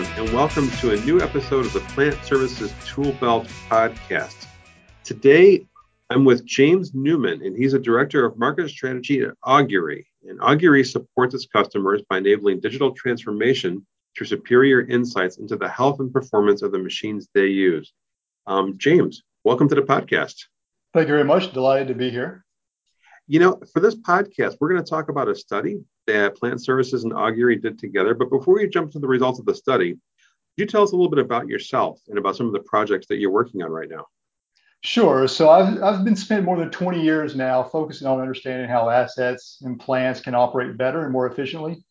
Everyone, and welcome to a new episode of the Plant Services Tool Belt podcast. Today, I'm with James Newman, and he's a director of market strategy at Augury. And Augury supports its customers by enabling digital transformation through superior insights into the health and performance of the machines they use. Um, James, welcome to the podcast. Thank you very much. Delighted to be here. You know, for this podcast, we're going to talk about a study that Plant Services and Augury did together. But before we jump to the results of the study, could you tell us a little bit about yourself and about some of the projects that you're working on right now? Sure. So I've, I've been spent more than 20 years now focusing on understanding how assets and plants can operate better and more efficiently.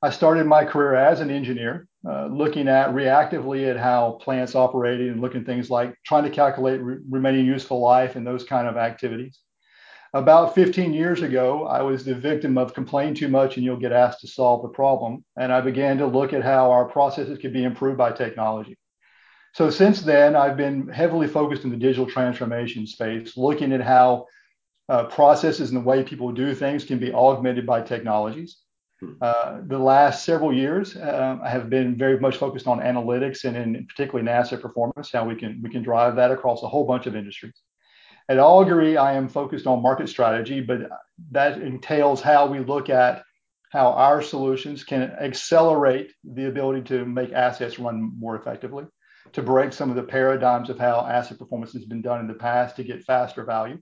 I started my career as an engineer, uh, looking at reactively at how plants operated and looking things like trying to calculate re- remaining useful life and those kind of activities. About 15 years ago, I was the victim of complain too much and you'll get asked to solve the problem. And I began to look at how our processes could be improved by technology. So since then, I've been heavily focused in the digital transformation space, looking at how uh, processes and the way people do things can be augmented by technologies. Hmm. Uh, the last several years, uh, I have been very much focused on analytics and in particularly asset performance, how we can we can drive that across a whole bunch of industries. At Augury, I am focused on market strategy, but that entails how we look at how our solutions can accelerate the ability to make assets run more effectively, to break some of the paradigms of how asset performance has been done in the past to get faster value.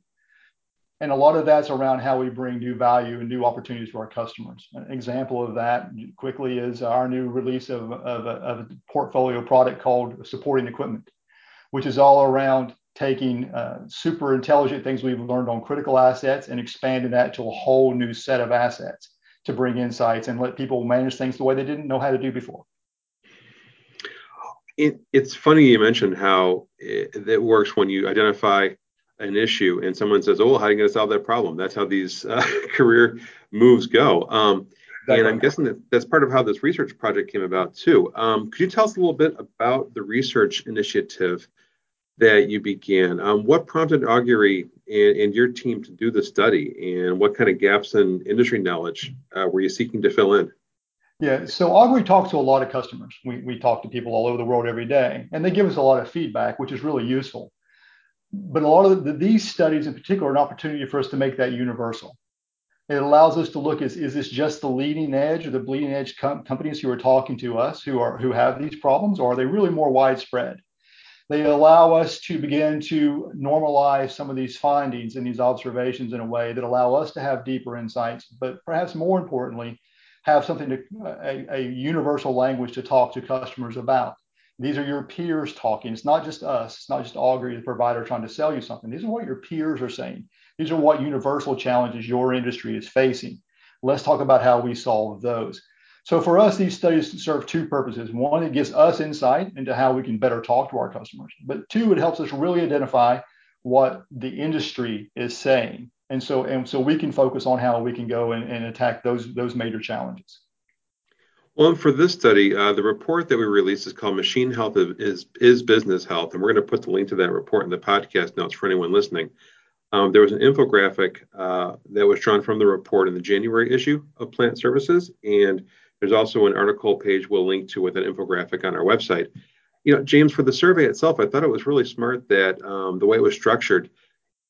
And a lot of that's around how we bring new value and new opportunities to our customers. An example of that quickly is our new release of, of, a, of a portfolio product called supporting equipment, which is all around taking uh, super intelligent things we've learned on critical assets and expanding that to a whole new set of assets to bring insights and let people manage things the way they didn't know how to do before. It, it's funny you mentioned how it, it, works when you identify an issue and someone says, "Oh, how are you going to solve that problem?" That's how these uh, career moves go. Um, and I'm guessing that that's part of how this research project came about too. Um, could you tell us a little bit about the research initiative that you began. Um, what prompted Augury and, and, your team to do the study, and what kind of gaps in industry knowledge uh, were you seeking to fill in? Yeah, so Augury talks to a lot of customers. We, we talk to people all over the world every day, and they give us a lot of feedback, which is really useful. But a lot of the, these studies, in particular, are an opportunity for us to make that universal. It allows us to look is, is this just the leading edge or the bleeding edge com- companies who are talking to us who are who have these problems, or are they really more widespread? They allow us to begin to normalize some of these findings and these observations in a way that allow us to have deeper insights, but perhaps more importantly, have something to a, a universal language to talk to customers about. These are your peers talking. It's not just us. It's not just Augury, the provider, trying to sell you something. These are what your peers are saying. These are what universal challenges your industry is facing. Let's talk about how we solve those. So for us, these studies serve two purposes. One, it gives us insight into how we can better talk to our customers. But two, it helps us really identify what the industry is saying. And so, and so we can focus on how we can go and, and attack those, those major challenges. Well, for this study, uh, the report that we released is called Machine Health is, is Business Health. And we're going to put the link to that report in the podcast notes for anyone listening. Um, there was an infographic uh, that was drawn from the report in the January issue of Plant Services. And there's also an article page we'll link to with an infographic on our website. You know, James, for the survey itself, I thought it was really smart that um, the way it was structured,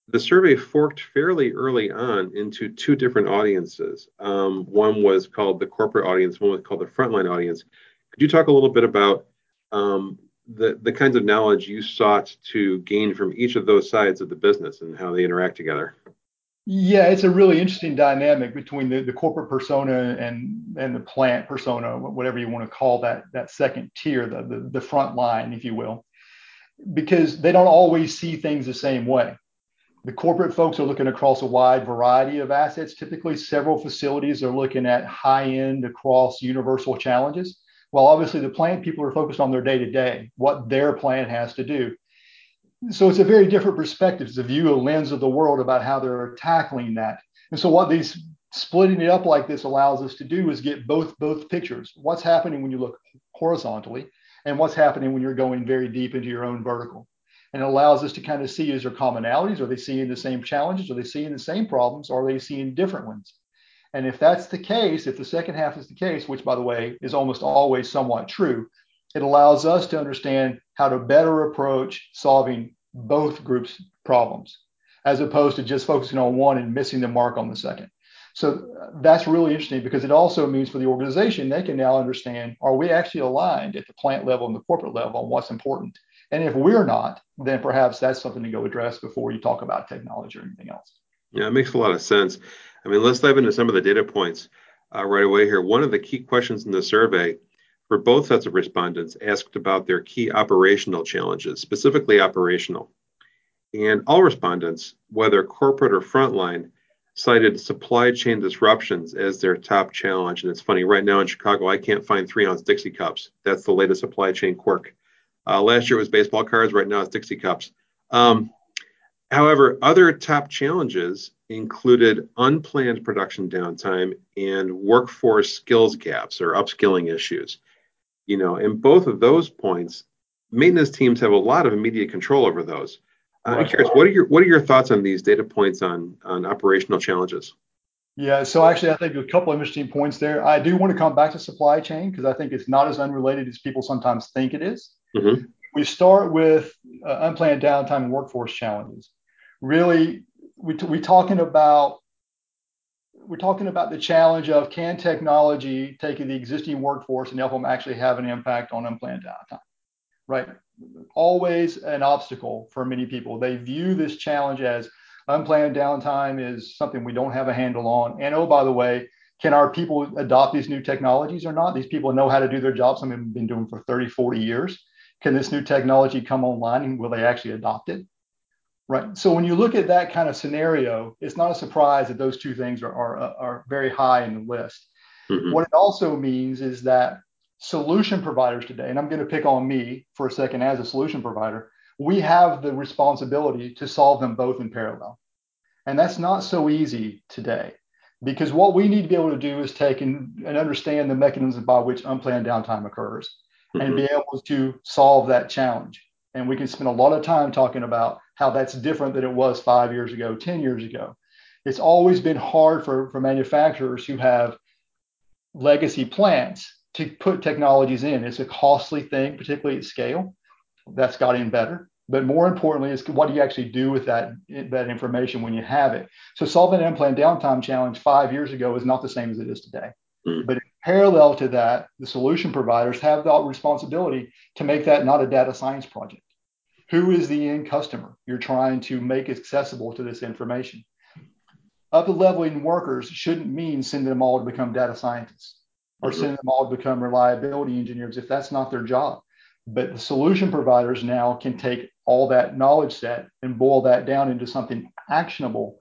the survey forked fairly early on into two different audiences. Um, one was called the corporate audience, one was called the frontline audience. Could you talk a little bit about um, the, the kinds of knowledge you sought to gain from each of those sides of the business and how they interact together? Yeah, it's a really interesting dynamic between the, the corporate persona and and the plant persona, whatever you want to call that that second tier, the, the the front line, if you will, because they don't always see things the same way. The corporate folks are looking across a wide variety of assets. Typically, several facilities are looking at high end across universal challenges. While obviously the plant people are focused on their day to day, what their plant has to do so it's a very different perspective. It's a view, a lens of the world about how they're tackling that. And so what these splitting it up like this allows us to do is get both both pictures. What's happening when you look horizontally, and what's happening when you're going very deep into your own vertical. And it allows us to kind of see is there commonalities? Are they seeing the same challenges? Are they seeing the same problems? Are they seeing different ones? And if that's the case, if the second half is the case, which by the way is almost always somewhat true, it allows us to understand how to better approach solving both groups' problems, as opposed to just focusing on one and missing the mark on the second. So that's really interesting because it also means for the organization, they can now understand are we actually aligned at the plant level and the corporate level on what's important? And if we're not, then perhaps that's something to go address before you talk about technology or anything else. Yeah, it makes a lot of sense. I mean, let's dive into some of the data points uh, right away here. One of the key questions in the survey for both sets of respondents asked about their key operational challenges, specifically operational. And all respondents, whether corporate or frontline, cited supply chain disruptions as their top challenge. And it's funny, right now in Chicago, I can't find three ounce Dixie cups. That's the latest supply chain quirk. Uh, last year it was baseball cards, right now it's Dixie cups. Um, however, other top challenges included unplanned production downtime and workforce skills gaps or upskilling issues. You know, in both of those points, maintenance teams have a lot of immediate control over those. Uh, I'm curious, what are your what are your thoughts on these data points on on operational challenges? Yeah, so actually, I think a couple of interesting points there. I do want to come back to supply chain because I think it's not as unrelated as people sometimes think it is. Mm-hmm. We start with uh, unplanned downtime and workforce challenges. Really, we t- we talking about we're talking about the challenge of can technology take the existing workforce and help them actually have an impact on unplanned downtime, right? Always an obstacle for many people. They view this challenge as unplanned downtime is something we don't have a handle on. And oh, by the way, can our people adopt these new technologies or not? These people know how to do their jobs. Some have been doing for 30, 40 years. Can this new technology come online and will they actually adopt it? Right. So when you look at that kind of scenario, it's not a surprise that those two things are, are, are very high in the list. Mm-hmm. What it also means is that solution providers today, and I'm going to pick on me for a second as a solution provider, we have the responsibility to solve them both in parallel. And that's not so easy today because what we need to be able to do is take and, and understand the mechanisms by which unplanned downtime occurs mm-hmm. and be able to solve that challenge. And we can spend a lot of time talking about how that's different than it was five years ago, 10 years ago. It's always been hard for, for manufacturers who have legacy plants to put technologies in. It's a costly thing, particularly at scale. That's gotten better. But more importantly, is what do you actually do with that, that information when you have it? So solving an unplanned downtime challenge five years ago is not the same as it is today. Mm. But parallel to that, the solution providers have the responsibility to make that not a data science project who is the end customer you're trying to make accessible to this information? Up leveling workers shouldn't mean sending them all to become data scientists or mm-hmm. sending them all to become reliability engineers if that's not their job. But the solution providers now can take all that knowledge set and boil that down into something actionable,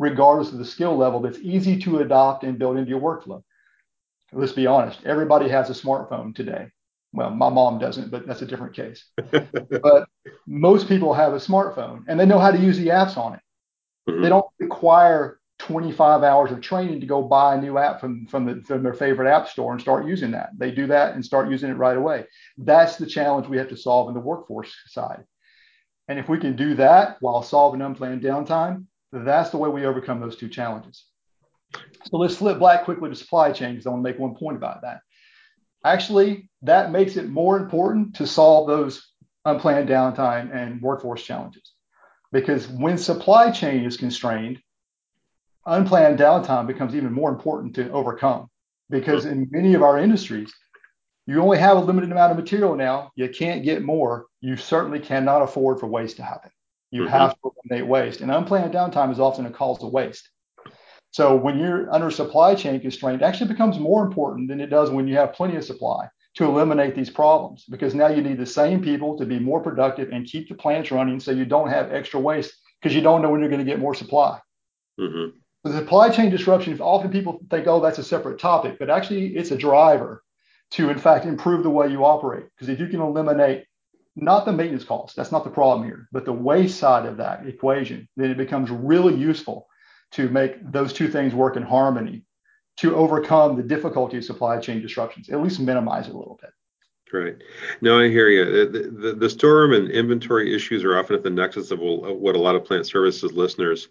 regardless of the skill level that's easy to adopt and build into your workflow. Let's be honest, everybody has a smartphone today well, my mom doesn't, but that's a different case. but most people have a smartphone and they know how to use the apps on it. Mm-hmm. They don't require 25 hours of training to go buy a new app from, from, the, from their favorite app store and start using that. They do that and start using it right away. That's the challenge we have to solve in the workforce side. And if we can do that while solving unplanned downtime, that's the way we overcome those two challenges. So let's flip back quickly to supply chain because I want to make one point about that actually that makes it more important to solve those unplanned downtime and workforce challenges. Because when supply chain is constrained, unplanned downtime becomes even more important to overcome. Because in many of our industries, you only have a limited amount of material now. You can't get more. You certainly cannot afford for waste to happen. You mm-hmm. have to eliminate waste. And unplanned downtime is often a cause of waste. So when you're under supply chain constraint, it actually becomes more important than it does when you have plenty of supply to eliminate these problems because now you need the same people to be more productive and keep the plants running so you don't have extra waste because you don't know when you're going to get more supply. Mm-hmm. The supply chain disruption, often people think, oh, that's a separate topic, but actually it's a driver to, in fact, improve the way you operate. Because if you can eliminate not the maintenance costs, that's not the problem here, but the waste side of that equation, then it becomes really useful to make those two things work in harmony to overcome the difficulty of supply chain disruptions, at least minimize it a little bit. Right. No, I hear you. The, the, the storm and inventory issues are often at the nexus of what a lot of plant services listeners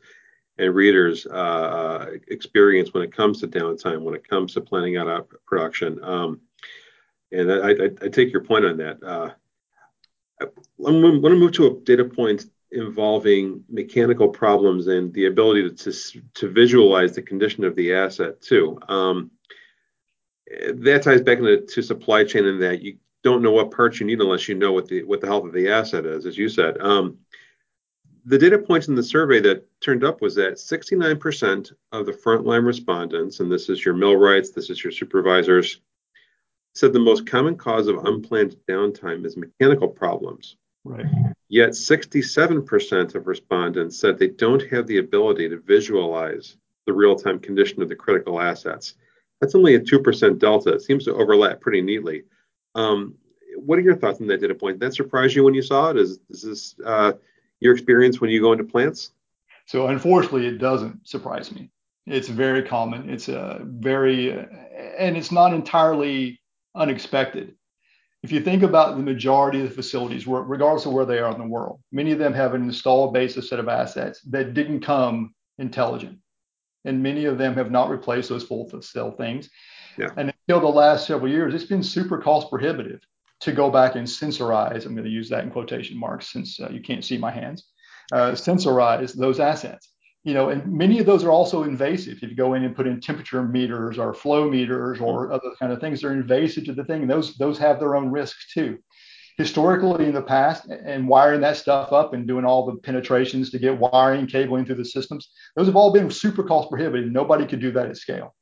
and readers uh, experience when it comes to downtime, when it comes to planning out production. Um, and I, I, I, take your point on that. Uh, I want to move to a data point involving mechanical problems and the ability to, to, to visualize the condition of the asset too. Um, that ties back into supply chain in that you don't know what parts you need unless you know what the what the health of the asset is, as you said. Um, the data points in the survey that turned up was that 69% of the frontline respondents, and this is your millwrights, this is your supervisors, said the most common cause of unplanned downtime is mechanical problems. Right. Yet 67% of respondents said they don't have the ability to visualize the real-time condition of the critical assets. That's only a 2% delta. It seems to overlap pretty neatly. Um, what are your thoughts on that data point? Did that surprise you when you saw it? Is, is this uh, your experience when you go into plants? So unfortunately, it doesn't surprise me. It's very common. It's a very, and it's not entirely unexpected. If you think about the majority of the facilities, regardless of where they are in the world, many of them have an installed base of set of assets that didn't come intelligent. And many of them have not replaced those full cell things. Yeah. And until the last several years, it's been super cost prohibitive to go back and sensorize. I'm going to use that in quotation marks since uh, you can't see my hands. Uh, sensorize those assets. You know, and many of those are also invasive. If you go in and put in temperature meters or flow meters or mm-hmm. other kind of things, they're invasive to the thing. And those those have their own risks too. Historically, in the past, and wiring that stuff up and doing all the penetrations to get wiring cabling through the systems, those have all been super cost prohibitive. Nobody could do that at scale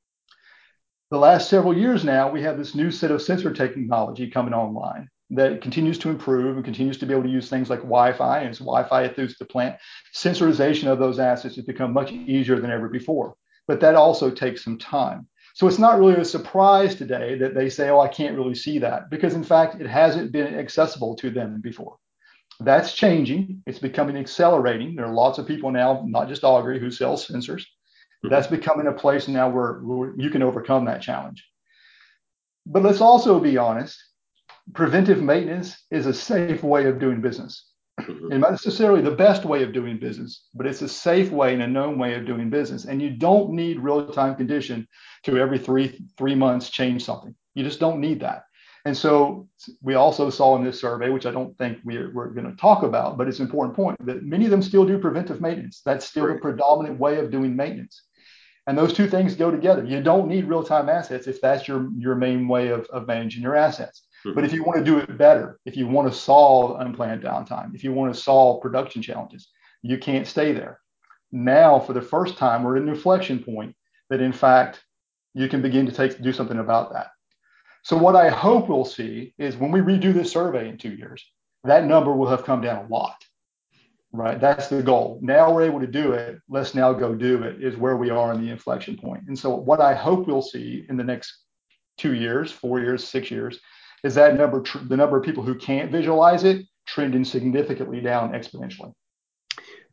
the last several years now, we have this new set of sensor technology coming online that continues to improve and continues to be able to use things like Wi-Fi and it's Wi-Fi through the plant. Sensorization of those assets has become much easier than ever before, but that also takes some time. So it's not really a surprise today that they say, "Oh, I can't really see that," because in fact, it hasn't been accessible to them before. That's changing. It's becoming accelerating. There are lots of people now, not just Augury, who sell sensors mm-hmm. that's becoming a place now where, where you can overcome that challenge. But let's also be honest preventive maintenance is a safe way of doing business. Mm-hmm. And not necessarily the best way of doing business, but it's a safe way and a known way of doing business. And you don't need real-time condition to every three three months change something. You just don't need that. And so we also saw in this survey, which I don't think we're, we're going to talk about, but it's an important point that many of them still do preventive maintenance. That's still right. the predominant way of doing maintenance. And those two things go together. You don't need real-time assets if that's your, your main way of, of managing your assets. Mm-hmm. But if you want to do it better, if you want to solve unplanned downtime, if you want to solve production challenges, you can't stay there. Now, for the first time, we're at an inflection point that in fact you can begin to take do something about that. So what I hope we'll see is when we redo this survey in two years, that number will have come down a lot right? That's the goal. Now we're able to do it. Let's now go do it, is where we are in the inflection point. And so, what I hope we'll see in the next two years, four years, six years, is that number, tr- the number of people who can't visualize it trending significantly down exponentially.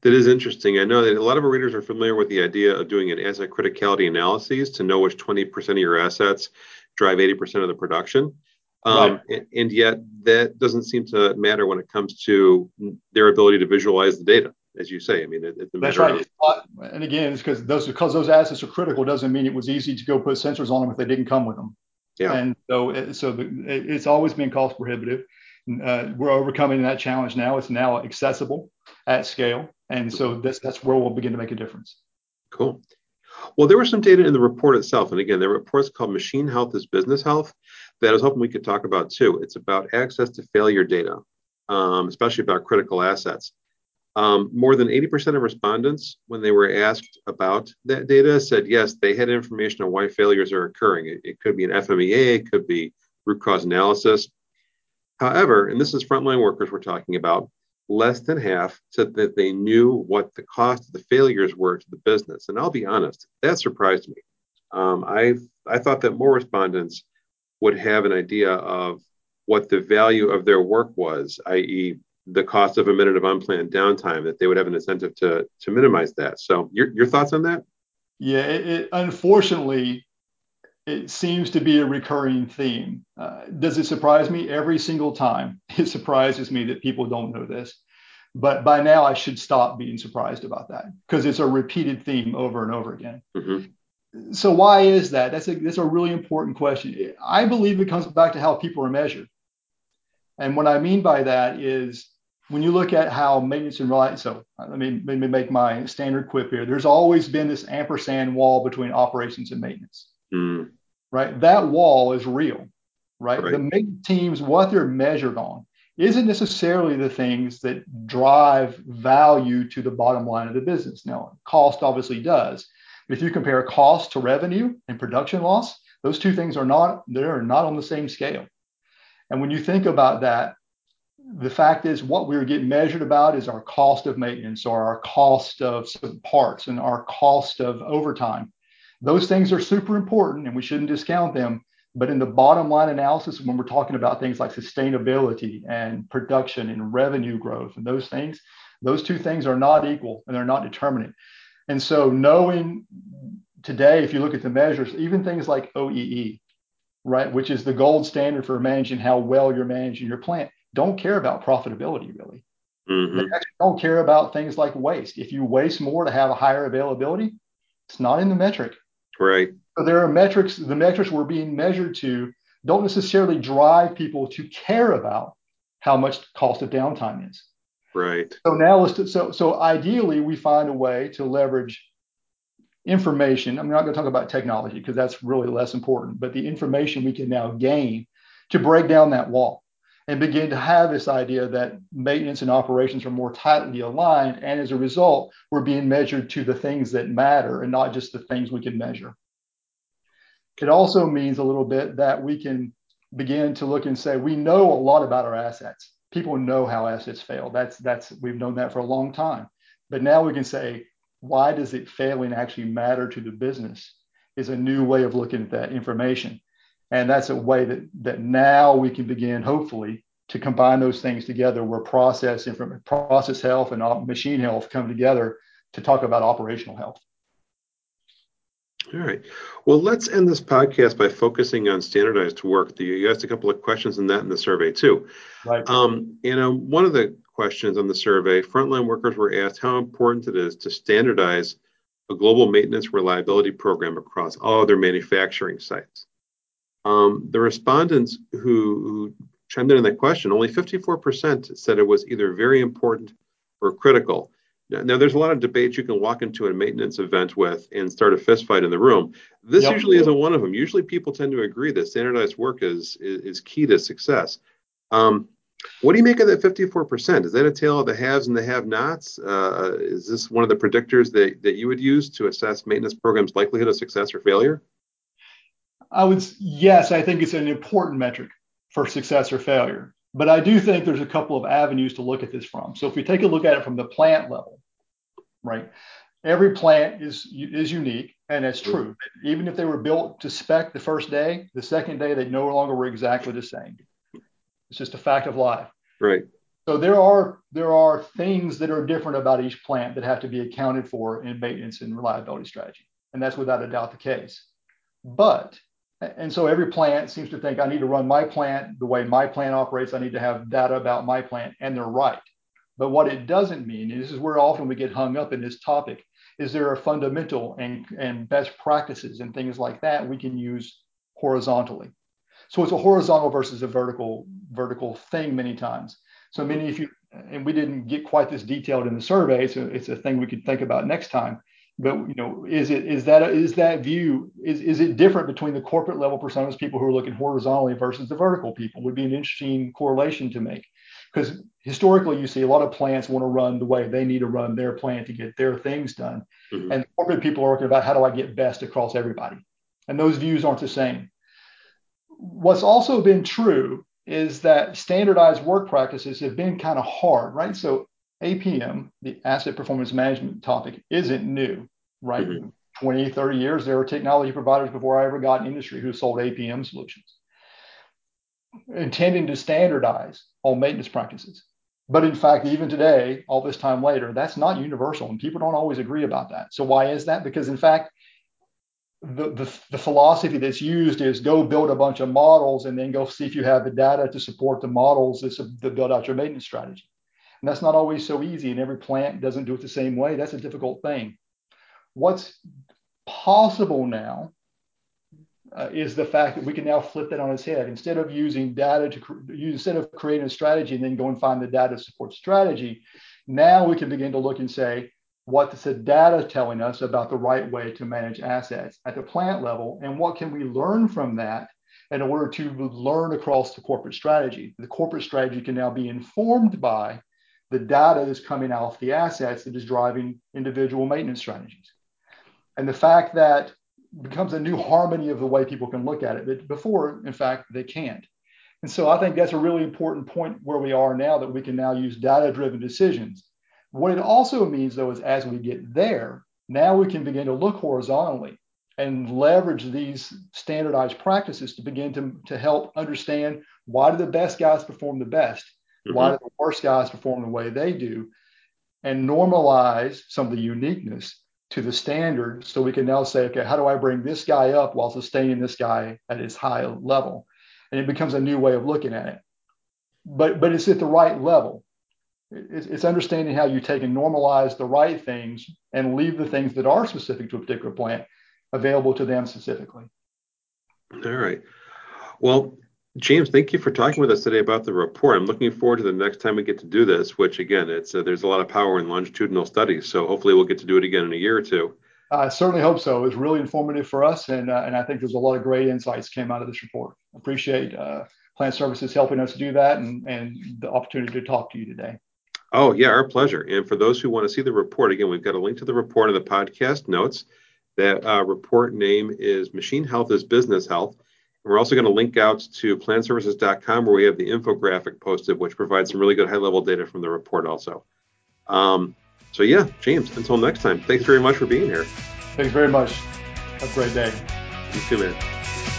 That is interesting. I know that a lot of our readers are familiar with the idea of doing an asset criticality analysis to know which 20% of your assets drive 80% of the production. Um, right. and, and, yet that doesn't seem to matter when it comes to their ability to visualize the data, as you say. I mean, it, it's a That's right. Of- and again, it's because those because those assets are critical doesn't mean it was easy to go put sensors on them if they didn't come with them. Yeah. And so so the, it's always been cost prohibitive. Uh, we're overcoming that challenge now. It's now accessible at scale, and so this, that's where we'll begin to make a difference. Cool. Well, there was some data in the report itself, and again, the report's called "Machine Health is Business Health." that I was hoping we could talk about too. It's about access to failure data, um, especially about critical assets. Um, more than 80% of respondents, when they were asked about that data, said yes, they had information on why failures are occurring. It, it could be an FMEA, it could be root cause analysis. However, and this is frontline workers we're talking about, less than half said that they knew what the cost of the failures were to the business. And I'll be honest, that surprised me. Um, I I thought that more respondents would have an idea of what the value of their work was, i.e., the cost of a minute of unplanned downtime, that they would have an incentive to to minimize that. So, your your thoughts on that? Yeah, it, it, unfortunately, it seems to be a recurring theme. Uh, does it surprise me every single time? It surprises me that people don't know this. But by now, I should stop being surprised about that because it's a repeated theme over and over again. Mm-hmm. So why is that? That's a that's a really important question. I believe it comes back to how people are measured. And what I mean by that is when you look at how maintenance and reliability, so let me, let me make my standard quip here. There's always been this ampersand wall between operations and maintenance, mm. right? That wall is real, right? right? The maintenance teams, what they're measured on, isn't necessarily the things that drive value to the bottom line of the business. Now, cost obviously does. But if you compare cost to revenue and production loss, those two things are not they're not on the same scale. And when you think about that, the fact is what we're getting measured about is our cost of maintenance or our cost of parts and our cost of overtime. Those things are super important and we shouldn't discount them. But in the bottom line analysis, when we're talking about things like sustainability and production and revenue growth and those things, those two things are not equal and they're not determinate. And so knowing today, if you look at the measures, even things like OEE, right, which is the gold standard for managing how well you're managing your plant, don't care about profitability really. Mm-hmm. They actually don't care about things like waste. If you waste more to have a higher availability, it's not in the metric. Right. So there are metrics, the metrics we're being measured to don't necessarily drive people to care about how much cost of downtime is. Right. So now let's so so ideally we find a way to leverage information. I'm not going to talk about technology because that's really less important, but the information we can now gain to break down that wall and begin to have this idea that maintenance and operations are more tightly aligned. And as a result, we're being measured to the things that matter and not just the things we can measure. It also means a little bit that we can begin to look and say, we know a lot about our assets. People know how assets fail. That's that's we've known that for a long time. But now we can say, why does it failing actually matter to the business? Is a new way of looking at that information. And that's a way that, that now we can begin, hopefully, to combine those things together where process process health and machine health come together to talk about operational health. All right. Well, let's end this podcast by focusing on standardized work. You asked a couple of questions in that in the survey too. Right. Um, you know, one of the questions on the survey, frontline workers were asked how important it is to standardize a global maintenance reliability program across all their manufacturing sites. Um, the respondents who, who chimed in on that question, only 54% said it was either very important or critical. Now, now, there's a lot of debates you can walk into a maintenance event with and start a fistfight in the room. This yep. usually isn't one of them. Usually, people tend to agree that standardized work is is, is key to success. Um, what do you make of that 54%? Is that a tale of the haves and the have-nots? Uh, is this one of the predictors that, that you would use to assess maintenance programs' likelihood of success or failure? I would yes, I think it's an important metric for success or failure. But I do think there's a couple of avenues to look at this from. So if we take a look at it from the plant level, right? Every plant is is unique, and that's true. Even if they were built to spec the first day, the second day they no longer were exactly the same. It's just a fact of life. Right. So there are there are things that are different about each plant that have to be accounted for in maintenance and reliability strategy, and that's without a doubt the case. But and so every plant seems to think I need to run my plant the way my plant operates. I need to have data about my plant, and they're right. But what it doesn't mean, and this is where often we get hung up in this topic, is there are fundamental and, and best practices and things like that we can use horizontally. So it's a horizontal versus a vertical vertical thing many times. So many if you and we didn't get quite this detailed in the survey, so it's a thing we could think about next time but you know is it is that is that view is is it different between the corporate level personas people who are looking horizontally versus the vertical people would be an interesting correlation to make. Because historically you see a lot of plants want to run the way they need to run their plant to get their things done. Mm-hmm. and corporate people are working about how do i get best across everybody. And those views aren't the same. What's also been true is that standardized work practices have been kind of hard right? So APM, the asset performance management topic, isn't new, right? Mm-hmm. 20, 30 years, there were technology providers before I ever got in industry who sold APM solutions, intending to standardize all maintenance practices. But in fact, even today, all this time later, that's not universal, and people don't always agree about that. So why is that? Because in fact, the, the, the, philosophy that's used is go build a bunch of models and then go see if you have the data to support the models to build out your maintenance strategy. And that's not always so easy, and every plant doesn't do it the same way. That's a difficult thing. What's possible now uh, is the fact that we can now flip that on its head. Instead of using data to instead of creating a strategy and then go and find the data to support strategy, now we can begin to look and say, what is the data telling us about the right way to manage assets at the plant level, and what can we learn from that in order to learn across the corporate strategy? The corporate strategy can now be informed by the data that's coming off the assets that is driving individual maintenance strategies. And the fact that becomes a new harmony of the way people can look at it that before, in fact, they can't. And so I think that's a really important point where we are now that we can now use data driven decisions. What it also means, though, is as we get there, now we can begin to look horizontally and leverage these standardized practices to begin to, to help understand why do the best guys perform the best? Mm-hmm. Why do the worst guys perform the way they do? And normalize some of the uniqueness to the standard so we can now say, okay, how do I bring this guy up while sustaining this guy at his high level? And it becomes a new way of looking at it. But but it's at the right level. It's, it's understanding how you take and normalize the right things and leave the things that are specific to a particular plant available to them specifically. All right. Well, James, thank you for talking with us today about the report. I'm looking forward to the next time we get to do this, which again, it's uh, there's a lot of power in longitudinal studies. So hopefully we'll get to do it again in a year or two. I certainly hope so. It was really informative for us, and uh, and I think there's a lot of great insights came out of this report. Appreciate uh, Plant Services helping us do that, and and the opportunity to talk to you today. Oh yeah, our pleasure. And for those who want to see the report, again, we've got a link to the report in the podcast notes. That uh, report name is Machine Health is Business Health. We're also going to link out to plantservices.com where we have the infographic posted, which provides some really good high level data from the report also. Um, so, yeah, James, until next time, thanks very much for being here. Thanks very much. Have a great day. You too, man.